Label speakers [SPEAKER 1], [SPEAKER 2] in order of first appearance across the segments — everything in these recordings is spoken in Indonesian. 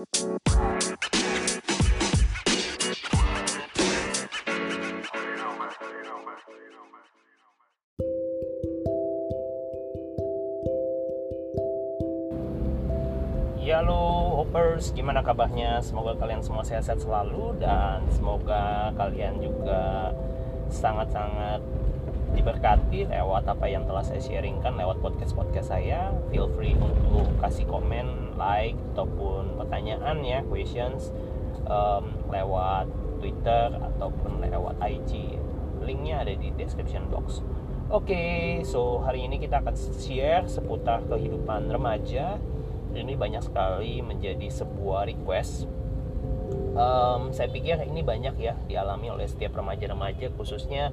[SPEAKER 1] Ya halo Hoppers, gimana kabarnya? Semoga kalian semua sehat-sehat selalu dan semoga kalian juga sangat-sangat diberkati lewat apa yang telah saya sharingkan lewat podcast-podcast saya. Feel free untuk kasih komen, like ataupun pertanyaan ya, questions um, lewat Twitter ataupun lewat IG. Linknya ada di description box. Oke, okay, so hari ini kita akan share seputar kehidupan remaja ini banyak sekali menjadi sebuah request um, saya pikir ini banyak ya dialami oleh setiap remaja-remaja khususnya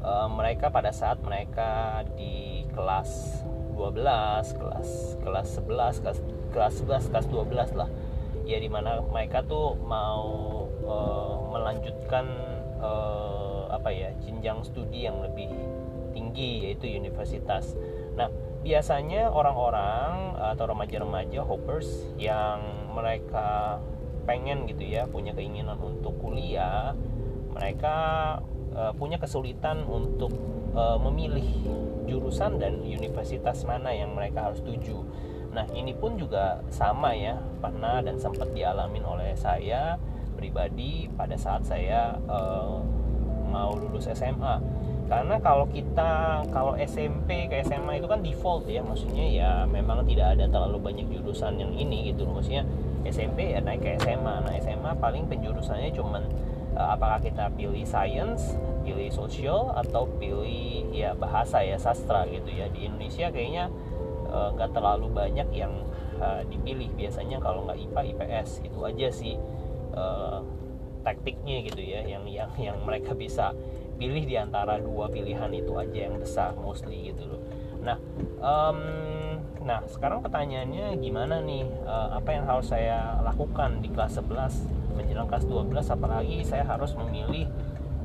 [SPEAKER 1] um, mereka pada saat mereka di kelas 12 kelas kelas 11 kelas kelas 11 kelas 12 lah. Ya di mana mereka tuh mau uh, melanjutkan uh, apa ya jenjang studi yang lebih tinggi yaitu universitas. Nah biasanya orang-orang atau remaja-remaja hoppers yang mereka pengen gitu ya punya keinginan untuk kuliah mereka uh, punya kesulitan untuk uh, memilih jurusan dan universitas mana yang mereka harus tuju nah ini pun juga sama ya pernah dan sempat dialamin oleh saya pribadi pada saat saya uh, mau lulus SMA karena kalau kita kalau SMP ke SMA itu kan default ya maksudnya ya memang tidak ada terlalu banyak jurusan yang ini gitu maksudnya SMP ya naik ke SMA nah SMA paling penjurusannya cuman uh, apakah kita pilih science pilih social atau pilih ya bahasa ya sastra gitu ya. Di Indonesia kayaknya nggak uh, terlalu banyak yang uh, dipilih. Biasanya kalau nggak IPA IPS itu aja sih uh, taktiknya gitu ya yang yang yang mereka bisa pilih di antara dua pilihan itu aja yang besar mostly gitu loh. Nah um, nah sekarang pertanyaannya gimana nih uh, apa yang harus saya lakukan di kelas 11 menjelang kelas 12 apalagi saya harus memilih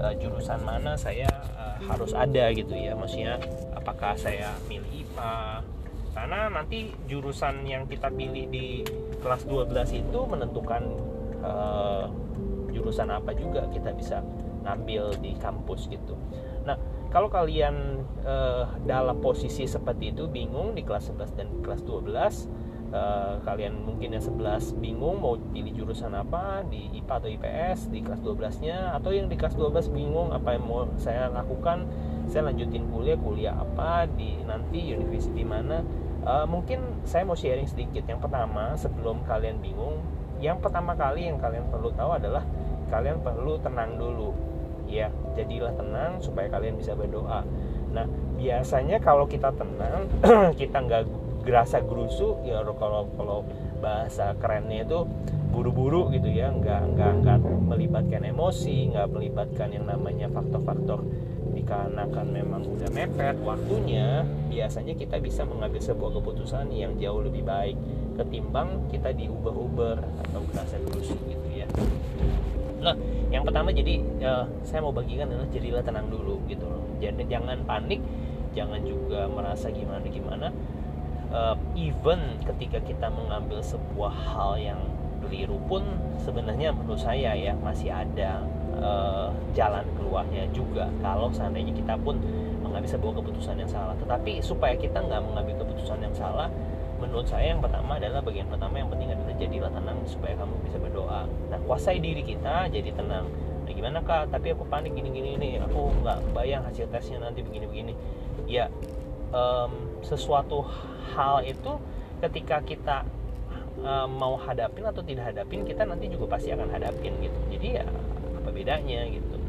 [SPEAKER 1] uh, jurusan mana saya uh, harus ada gitu ya. Maksudnya apakah saya milih IPA karena nanti jurusan yang kita pilih di kelas 12 itu menentukan uh, jurusan apa juga kita bisa ngambil di kampus gitu. Nah, kalau kalian uh, dalam posisi seperti itu bingung di kelas 11 dan kelas 12 uh, eh, kalian mungkin yang 11 bingung mau pilih jurusan apa di IPA atau IPS di kelas 12 nya atau yang di kelas 12 bingung apa yang mau saya lakukan saya lanjutin kuliah kuliah apa di nanti university mana uh, mungkin saya mau sharing sedikit. Yang pertama sebelum kalian bingung yang pertama kali yang kalian perlu tahu adalah kalian perlu tenang dulu. Ya jadilah tenang supaya kalian bisa berdoa. Nah biasanya kalau kita tenang kita nggak gerasa gerusu ya kalau kalau bahasa kerennya itu buru-buru gitu ya nggak nggak nggak melibatkan emosi nggak melibatkan yang namanya faktor-faktor dikarenakan memang udah mepet waktunya biasanya kita bisa mengambil sebuah keputusan yang jauh lebih baik ketimbang kita diubah-ubah atau gerasa gerusu gitu ya Nah, yang pertama jadi uh, saya mau bagikan adalah jadilah tenang dulu gitu loh. Jadi jangan panik, jangan juga merasa gimana gimana. Uh, even ketika kita mengambil sebuah hal yang keliru pun sebenarnya menurut saya ya masih ada uh, jalan keluarnya juga. Kalau seandainya kita pun mengambil sebuah keputusan yang salah. Tetapi supaya kita nggak mengambil keputusan yang salah, menurut saya yang pertama adalah bagian pertama yang penting adalah jadilah tenang supaya kamu bisa berdoa. Nah kuasai diri kita jadi tenang. Nah gimana kak? Tapi aku panik gini gini nih aku nggak bayang hasil tesnya nanti begini begini ya um, sesuatu hal itu ketika kita um, mau hadapin atau tidak hadapin kita nanti juga pasti akan hadapin gitu. Jadi ya apa bedanya gitu.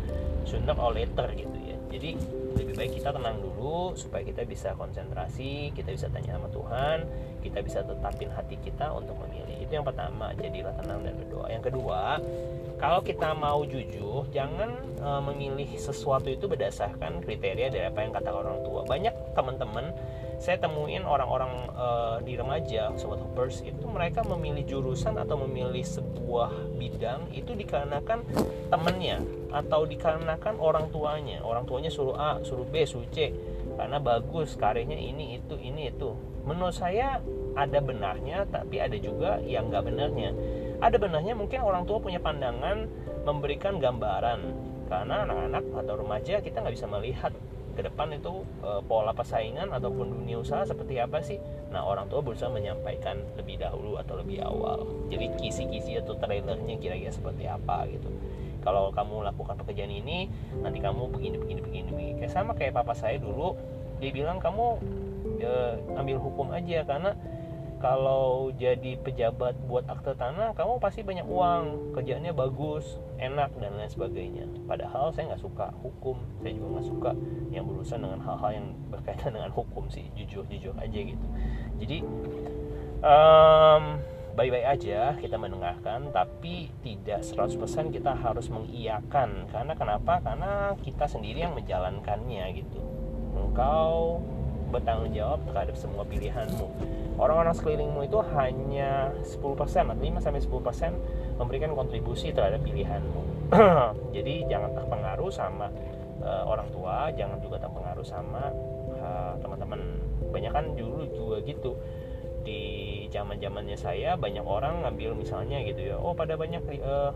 [SPEAKER 1] Sooner or later gitu ya. Jadi lebih baik kita tenang dulu supaya kita bisa konsentrasi kita bisa tanya sama Tuhan kita bisa tetapin hati kita untuk memilih. Itu yang pertama jadilah tenang dan berdoa. Yang kedua kalau kita mau jujur jangan e, memilih sesuatu itu berdasarkan kriteria dari apa yang kata orang tua. Banyak teman-teman saya temuin orang-orang uh, di remaja sobat hoppers itu mereka memilih jurusan atau memilih sebuah bidang itu dikarenakan temennya atau dikarenakan orang tuanya. Orang tuanya suruh A suruh B suruh C. Karena bagus karirnya ini itu ini itu. Menurut saya ada benarnya tapi ada juga yang nggak benarnya. Ada benarnya mungkin orang tua punya pandangan memberikan gambaran. Karena anak-anak atau remaja kita nggak bisa melihat ke depan itu e, pola persaingan ataupun dunia usaha seperti apa sih? Nah orang tua berusaha menyampaikan lebih dahulu atau lebih awal. Jadi kisi-kisi atau trailernya kira-kira seperti apa gitu. Kalau kamu lakukan pekerjaan ini nanti kamu begini begini begini begini. Kayak sama kayak papa saya dulu dia bilang kamu ya, ambil hukum aja karena kalau jadi pejabat buat akte tanah kamu pasti banyak uang. Kerjaannya bagus enak dan lain sebagainya. Padahal saya nggak suka hukum. Saya juga nggak suka yang berurusan dengan hal-hal yang berkaitan dengan hukum sih. Jujur jujur aja gitu. Jadi um, baik-baik aja kita mendengarkan tapi tidak 100% kita harus mengiyakan. Karena kenapa? Karena kita sendiri yang menjalankannya gitu. Engkau bertanggung jawab terhadap semua pilihanmu. Orang-orang sekelilingmu itu hanya 10% atau 5 sampai 10% memberikan kontribusi terhadap pilihanmu. Jadi jangan terpengaruh sama uh, orang tua jangan juga terpengaruh sama uh, teman-teman. Banyak kan dulu juga gitu. Di zaman zamannya saya banyak orang ngambil misalnya gitu ya oh pada banyak uh,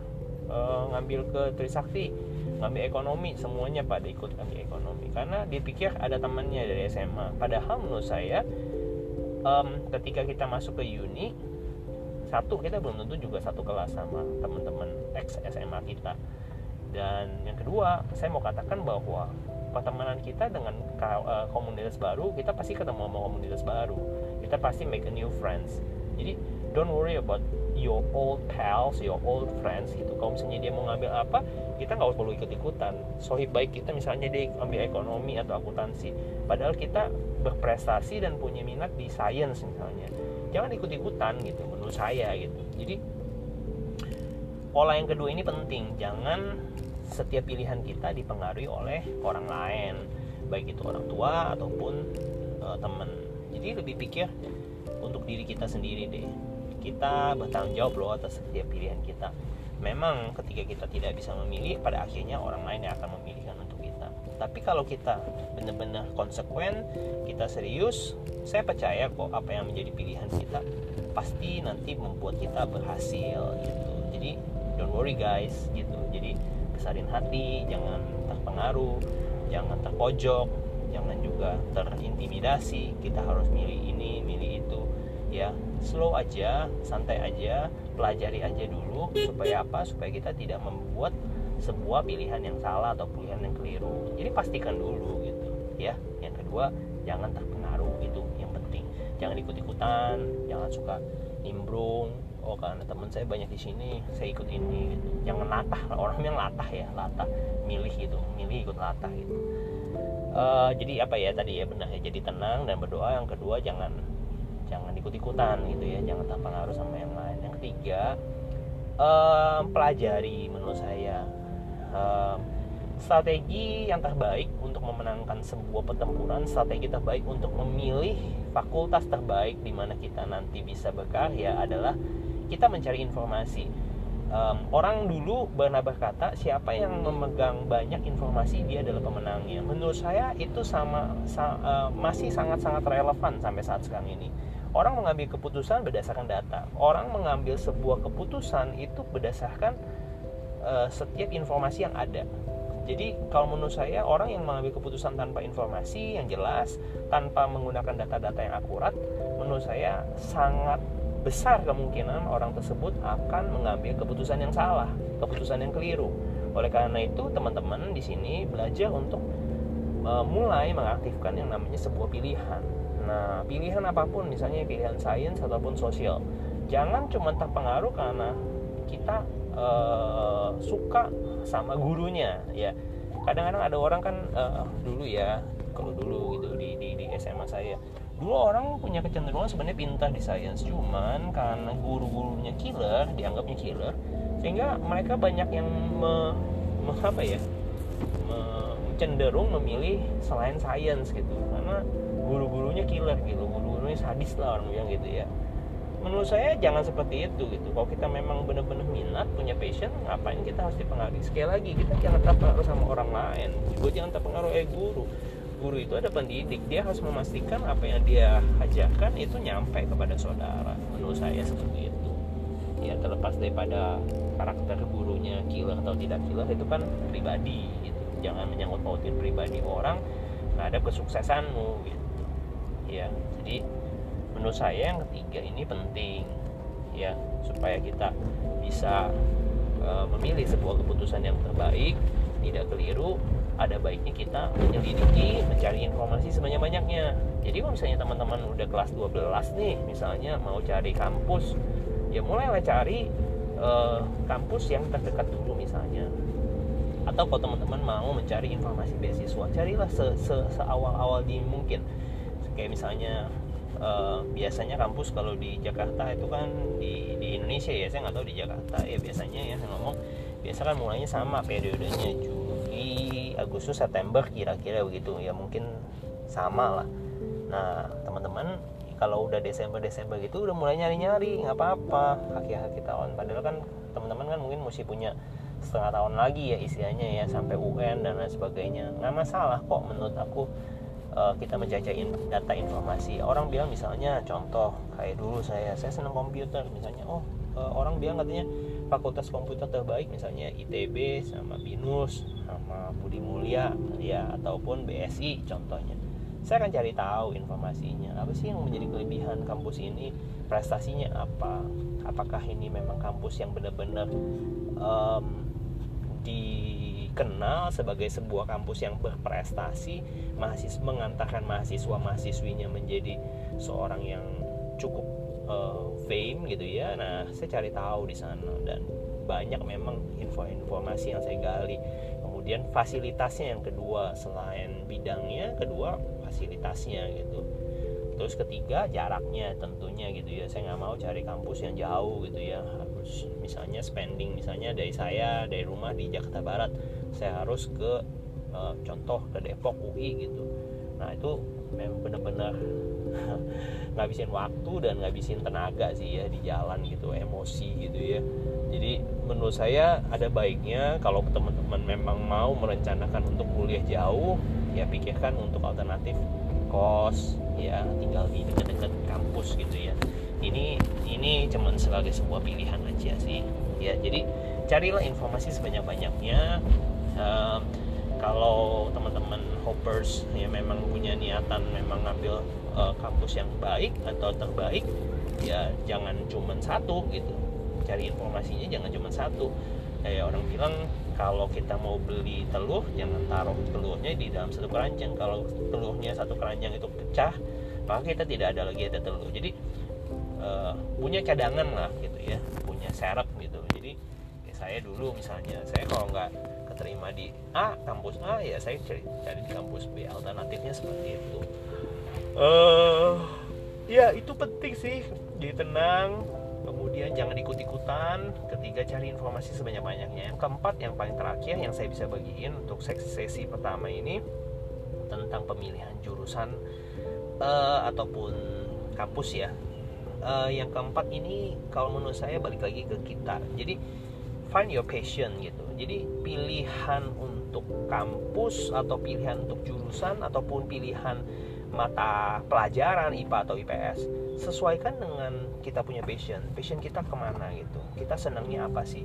[SPEAKER 1] uh, ngambil ke Trisakti ngambil ekonomi semuanya pada ikut ngambil ekonomi karena dipikir ada temannya dari SMA padahal menurut saya um, ketika kita masuk ke uni satu kita belum tentu juga satu kelas sama teman-teman ex SMA kita. Dan yang kedua saya mau katakan bahwa pertemanan kita dengan uh, komunitas baru kita pasti ketemu sama komunitas baru. Kita pasti make a new friends. Jadi don't worry about your old pals, your old friends itu. Kalau misalnya dia mau ngambil apa, kita nggak perlu ikut-ikutan. Sohib baik kita misalnya dia ambil ekonomi atau akuntansi, padahal kita berprestasi dan punya minat di science misalnya. Jangan ikut-ikutan gitu, menurut saya gitu. Jadi pola yang kedua ini penting. Jangan setiap pilihan kita dipengaruhi oleh orang lain, baik itu orang tua ataupun uh, teman. Jadi lebih pikir untuk diri kita sendiri deh kita bertanggung jawab loh atas setiap pilihan kita. Memang ketika kita tidak bisa memilih pada akhirnya orang lain yang akan memilihkan untuk kita. Tapi kalau kita benar-benar konsekuen kita serius saya percaya kok apa yang menjadi pilihan kita pasti nanti membuat kita berhasil gitu. Jadi don't worry guys gitu. Jadi besarin hati jangan terpengaruh jangan terpojok jangan juga terintimidasi. Kita harus milih ini milih ya. Slow aja santai aja pelajari aja dulu supaya apa? Supaya kita tidak membuat sebuah pilihan yang salah atau pilihan yang keliru. Jadi pastikan dulu gitu ya. Yang kedua jangan terpengaruh itu yang penting. Jangan ikut ikutan jangan suka nimbrung. Oh karena teman saya banyak di sini saya ikut ini gitu. Jangan latah orang yang latah ya latah. Milih gitu milih ikut latah gitu. Uh, jadi apa ya tadi ya benar ya. Jadi tenang dan berdoa. Yang kedua jangan ikut-ikutan gitu ya jangan terpengaruh sama yang lain. Yang ketiga um, pelajari menurut saya. Um, strategi yang terbaik untuk memenangkan sebuah pertempuran strategi terbaik untuk memilih fakultas terbaik di mana kita nanti bisa berkarya adalah kita mencari informasi. Um, orang dulu pernah berkata siapa yang memegang banyak informasi dia adalah pemenangnya. Menurut saya itu sama sa, uh, masih sangat sangat relevan sampai saat sekarang ini orang mengambil keputusan berdasarkan data. Orang mengambil sebuah keputusan itu berdasarkan uh, setiap informasi yang ada. Jadi kalau menurut saya orang yang mengambil keputusan tanpa informasi yang jelas tanpa menggunakan data-data yang akurat menurut saya sangat besar kemungkinan orang tersebut akan mengambil keputusan yang salah keputusan yang keliru. Oleh karena itu teman-teman di sini belajar untuk uh, mulai mengaktifkan yang namanya sebuah pilihan Nah, pilihan apa pun, misalnya pilihan sains ataupun sosial, jangan cuma terpengaruh karena kita uh, suka sama gurunya, ya. Kadang-kadang ada orang kan uh, dulu ya, kalau dulu gitu di, di, di SMA saya, dulu orang punya kecenderungan sebenarnya pintar di sains, cuman karena guru-gurunya killer, dianggapnya killer, sehingga mereka banyak yang me, me apa ya, me, cenderung memilih selain sains gitu, karena guru-gurunya killer gitu guru-gurunya sadis lah orang bilang gitu ya. Menurut saya jangan seperti itu gitu. Kalau kita memang benar-benar minat punya passion ngapain kita harus dipengaruhi? Sekali lagi kita jangan terpengaruh sama orang lain. Juga jangan terpengaruh eh guru. Guru itu ada pendidik dia harus memastikan apa yang dia ajarkan itu nyampe kepada saudara. Menurut saya seperti itu. Ya terlepas daripada karakter gurunya killer atau tidak killer itu kan pribadi jangan menyangkut pautin pribadi orang ada kesuksesanmu gitu. Ya jadi menurut saya yang ketiga ini penting ya supaya kita bisa uh, memilih sebuah keputusan yang terbaik tidak keliru ada baiknya kita menyelidiki mencari informasi sebanyak-banyaknya. Jadi kalau misalnya teman-teman udah kelas 12 nih misalnya mau cari kampus ya mulailah cari uh, kampus yang terdekat dulu misalnya atau kalau teman-teman mau mencari informasi beasiswa carilah se, se, seawal-awal di mungkin. Kayak misalnya uh, biasanya kampus kalau di Jakarta itu kan di, di Indonesia ya saya nggak tahu di Jakarta. Ya biasanya ya saya ngomong biasa kan mulainya sama periodenya Juli Agustus September kira-kira begitu. Ya mungkin sama lah. Nah teman-teman kalau udah Desember Desember gitu udah mulai nyari-nyari nggak apa-apa kaki-kaki tahun. Padahal kan teman-teman kan mungkin mesti punya setengah tahun lagi ya istilahnya ya sampai UN dan lain sebagainya. Nggak masalah kok menurut aku uh, kita menjajain data informasi. Orang bilang misalnya contoh kayak dulu saya saya senang komputer misalnya oh uh, orang bilang katanya fakultas komputer terbaik misalnya ITB sama BINUS sama Budi Mulia ya ataupun BSI contohnya. Saya akan cari tahu informasinya. Apa sih yang menjadi kelebihan kampus ini? Prestasinya apa? Apakah ini memang kampus yang benar-benar um, dikenal sebagai sebuah kampus yang berprestasi mahasiswa mengantarkan mahasiswa mahasiswinya menjadi seorang yang cukup uh, fame gitu ya. Nah saya cari tahu di sana dan banyak memang info-informasi yang saya gali. Kemudian fasilitasnya yang kedua selain bidangnya kedua fasilitasnya gitu. Terus ketiga jaraknya tentunya gitu ya. Saya nggak mau cari kampus yang jauh gitu ya misalnya spending misalnya dari saya dari rumah di Jakarta Barat saya harus ke uh, contoh ke Depok UI gitu. Nah itu memang benar-benar ngabisin waktu dan ngabisin tenaga sih ya di jalan gitu emosi gitu ya. Jadi menurut saya ada baiknya kalau teman-teman memang mau merencanakan untuk kuliah jauh ya pikirkan untuk alternatif kos ya tinggal di dekat-dekat kampus gitu ya ini ini cuman sebagai sebuah pilihan aja sih. Ya jadi carilah informasi sebanyak-banyaknya. Um, kalau teman-teman hoppers ya memang punya niatan memang ngambil uh, kampus yang baik atau terbaik ya jangan cuman satu gitu. Cari informasinya jangan cuma satu. Kayak orang bilang kalau kita mau beli telur jangan taruh telurnya di dalam satu keranjang. Kalau telurnya satu keranjang itu pecah maka kita tidak ada lagi ada telur. Jadi uh, punya cadangan lah gitu ya punya serep gitu. Jadi ya saya dulu misalnya saya kalau nggak keterima di A kampus A ya saya cari cari di kampus B. Alternatifnya seperti itu. Uh, ya itu penting sih. Jadi tenang kemudian jangan ikut-ikutan. Ketiga cari informasi sebanyak-banyaknya. Yang keempat yang paling terakhir yang saya bisa bagiin untuk sesi, sesi pertama ini tentang pemilihan jurusan uh, ataupun kampus ya uh, yang keempat ini kalau menurut saya balik lagi ke kita. Jadi find your passion gitu. Jadi pilihan untuk kampus atau pilihan untuk jurusan ataupun pilihan mata pelajaran IPA atau IPS sesuaikan dengan kita punya passion. Passion kita ke mana gitu? Kita senangnya apa sih?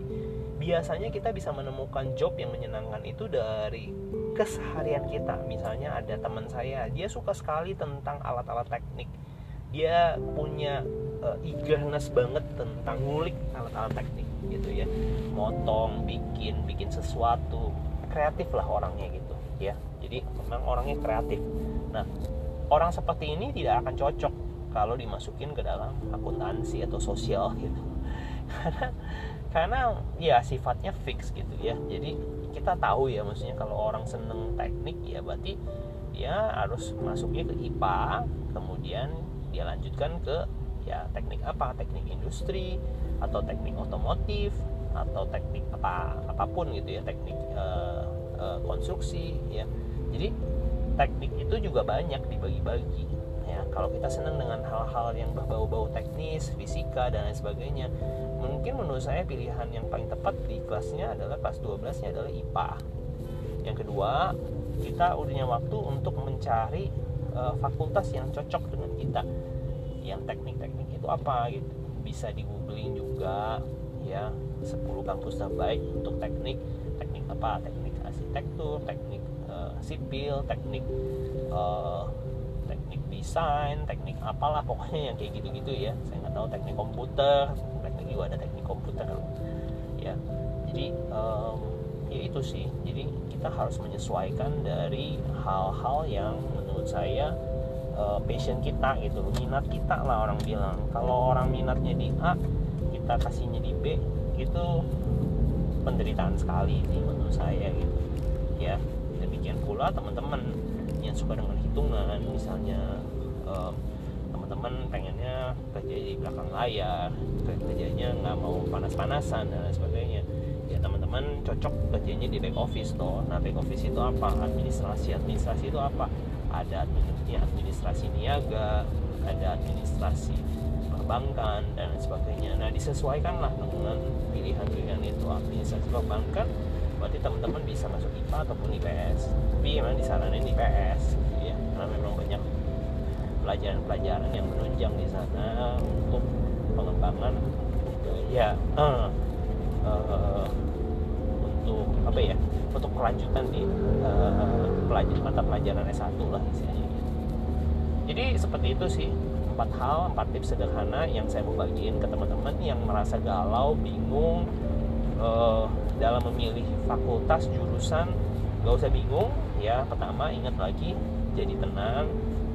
[SPEAKER 1] Biasanya kita bisa menemukan job yang menyenangkan itu dari keseharian kita. Misalnya ada teman saya dia suka sekali tentang alat-alat teknik dia punya uh, eagerness banget tentang ngulik alat-alat teknik gitu ya. Motong bikin bikin sesuatu. Kreatif lah orangnya gitu ya. Jadi memang orangnya kreatif. Nah orang seperti ini tidak akan cocok kalau dimasukin ke dalam akuntansi atau sosial gitu. Karena karena ya sifatnya fix gitu ya. Jadi kita tahu ya maksudnya kalau orang seneng teknik ya berarti dia harus masuknya ke IPA kemudian dia lanjutkan ke ya teknik apa? Teknik industri atau teknik otomotif atau teknik apa apa pun gitu ya teknik uh, uh, konstruksi ya. Jadi teknik itu juga banyak dibagi-bagi ya. Kalau kita senang dengan hal-hal yang berbau-bau teknis fisika dan lain sebagainya mungkin menurut saya pilihan yang paling tepat di kelasnya adalah kelas 12 nya adalah IPA yang kedua kita punya waktu untuk mencari uh, fakultas yang cocok dengan kita. Yang teknik-teknik itu apa gitu. Bisa di googling juga ya. 10 kampus terbaik untuk teknik. Teknik apa? Teknik arsitektur teknik uh, sipil teknik uh, teknik desain teknik apalah pokoknya yang kayak gitu-gitu ya. Saya nggak tahu teknik komputer teknik juga ada teknik komputer. Ya. Jadi um, ya itu sih. Jadi kita harus menyesuaikan dari hal-hal yang menurut saya uh, passion kita gitu minat kita lah orang bilang. Kalau orang minatnya di A kita kasihnya di B itu penderitaan sekali sih menurut saya gitu. Ya demikian pula teman-teman yang suka dengan hitungan misalnya um, teman-teman pengennya kerja di belakang layar kerjanya nggak mau panas-panasan dan sebagainya ya teman-teman cocok kerjanya di back office toh. Nah back office itu apa? Administrasi administrasi itu apa? Ada administrasi niaga ada administrasi perbankan dan sebagainya. Nah disesuaikanlah dengan pilihan-pilihan itu. Administrasi perbankan berarti teman-teman bisa masuk IPA ataupun IPS tapi memang disaranin IPS ya. Karena memang banyak pelajaran-pelajaran yang menunjang di sana untuk pengembangan. Ya uh, untuk apa ya untuk kelanjutan di uh, mata pelajaran S1 lah istilahnya jadi seperti itu sih empat hal empat tips sederhana yang saya mau bagiin ke teman-teman yang merasa galau bingung uh, dalam memilih fakultas jurusan gak usah bingung ya. Pertama ingat lagi jadi tenang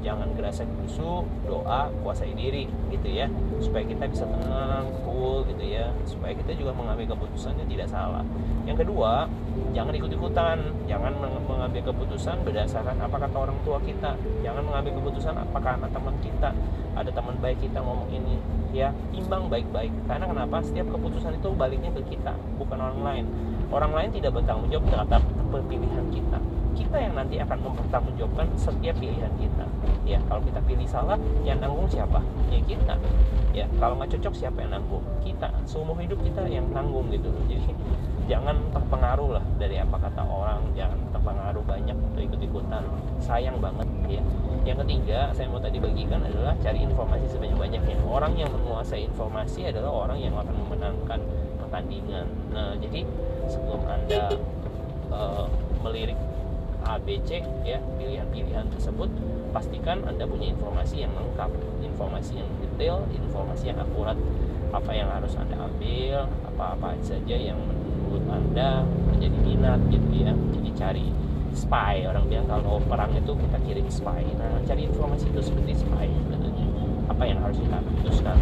[SPEAKER 1] jangan gerasa gerusu doa kuasai diri gitu ya. Supaya kita bisa tenang cool gitu ya. Supaya kita juga mengambil keputusannya tidak salah. Yang kedua jangan ikut ikutan jangan mengambil keputusan berdasarkan apa kata orang tua kita. Jangan mengambil keputusan apakah anak teman kita ada teman baik kita ngomong ini ya. Timbang baik-baik. Karena kenapa? Setiap keputusan itu baliknya ke kita bukan orang lain orang lain tidak bertanggung jawab terhadap pilihan kita. Kita yang nanti akan mempertanggungjawabkan setiap pilihan kita. Ya kalau kita pilih salah yang nanggung siapa? Ya kita. Ya kalau nggak cocok siapa yang nanggung? Kita. Seumur hidup kita yang nanggung gitu jadi jangan terpengaruh lah dari apa kata orang. Jangan terpengaruh banyak untuk ikut-ikutan. Sayang banget. Ya. Yang ketiga saya mau tadi bagikan adalah cari informasi sebanyak-banyaknya. Orang yang menguasai informasi adalah orang yang akan memenangkan pertandingan nah jadi sebelum anda uh, melirik ABC ya pilihan-pilihan tersebut pastikan Anda punya informasi yang lengkap, informasi yang detail, informasi yang akurat apa yang harus Anda ambil, apa-apa saja yang menurut Anda menjadi minat gitu ya. Jadi cari spy orang bilang kalau perang itu kita kirim spy. Nah, cari informasi itu seperti spy tentunya. Apa yang harus kita putuskan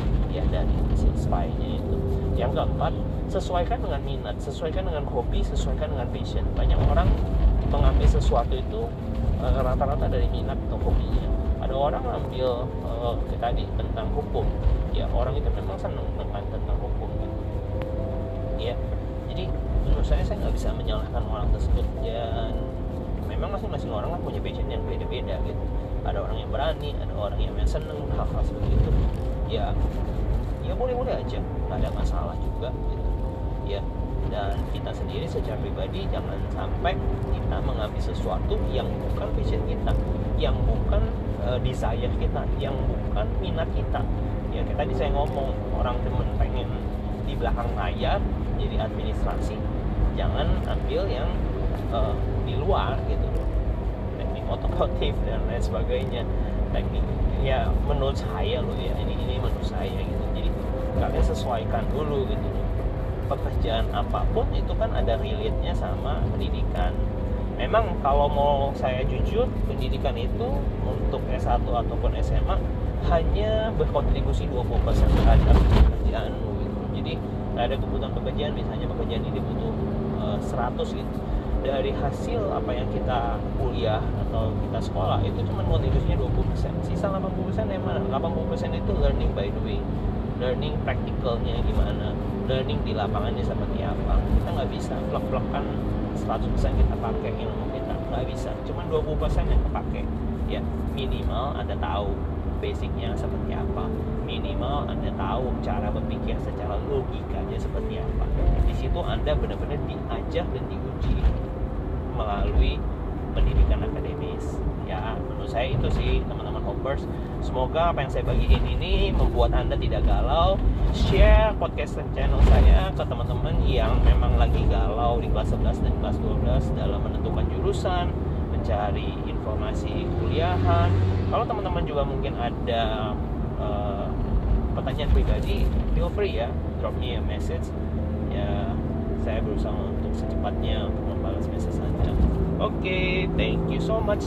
[SPEAKER 1] dari si spy-nya itu. Yang keempat, sesuaikan dengan minat, sesuaikan dengan hobi, sesuaikan dengan passion. Banyak orang mengambil sesuatu itu eh, rata-rata dari minat atau hobinya. Ada orang ambil uh, tadi tentang hukum. Ya orang itu memang senang dengan tentang hukum gitu. ya. Jadi menurut saya saya nggak bisa menyalahkan orang tersebut. Dan memang masing-masing orang kan punya passion yang beda-beda gitu. Ada orang yang berani ada orang yang seneng hal-hal seperti itu. Ya ya boleh-boleh aja. Nggak ada masalah juga gitu. Ya dan kita sendiri secara pribadi jangan sampai kita mengambil sesuatu yang bukan passion kita yang bukan uh, desire kita yang bukan minat kita. Ya kita saya ngomong orang temen pengen di belakang layar jadi administrasi. Jangan ambil yang uh, di luar gitu. Teknik otomotif dan lain sebagainya. Teknik ya menurut saya loh ya ini ini menurut saya gitu kalian sesuaikan dulu gitu. Pekerjaan apa pun itu kan ada relate-nya sama pendidikan. Memang kalau mau saya jujur pendidikan itu untuk S1 ataupun SMA hanya berkontribusi 20% terhadap pekerjaan gitu. jadi ada kebutuhan pekerjaan misalnya pekerjaan ini butuh uh, eh, 100 gitu. Dari hasil apa yang kita kuliah atau kita sekolah itu cuma kontribusinya 20% sisa 80% yang mana? 80% itu learning by doing learning practicalnya gimana learning di lapangannya seperti apa. Kita nggak bisa plek kan 100% kita pakai ilmu kita nggak bisa. Cuma 20% yang kepake. Ya minimal anda tahu basicnya seperti apa. Minimal anda tahu cara berpikir secara logikanya seperti apa. Di situ anda benar-benar diajar dan diuji melalui pendidikan akademis ya menurut saya itu sih teman-teman hoppers semoga apa yang saya bagiin ini membuat anda tidak galau. Share podcast channel saya ke teman-teman yang memang lagi galau di kelas 11 dan kelas 12 dalam menentukan jurusan mencari informasi kuliahan. Kalau teman-teman juga mungkin ada uh, pertanyaan pribadi feel free ya drop me a message. Ya saya berusaha untuk secepatnya untuk membalas message anda. Oke okay, thank you so much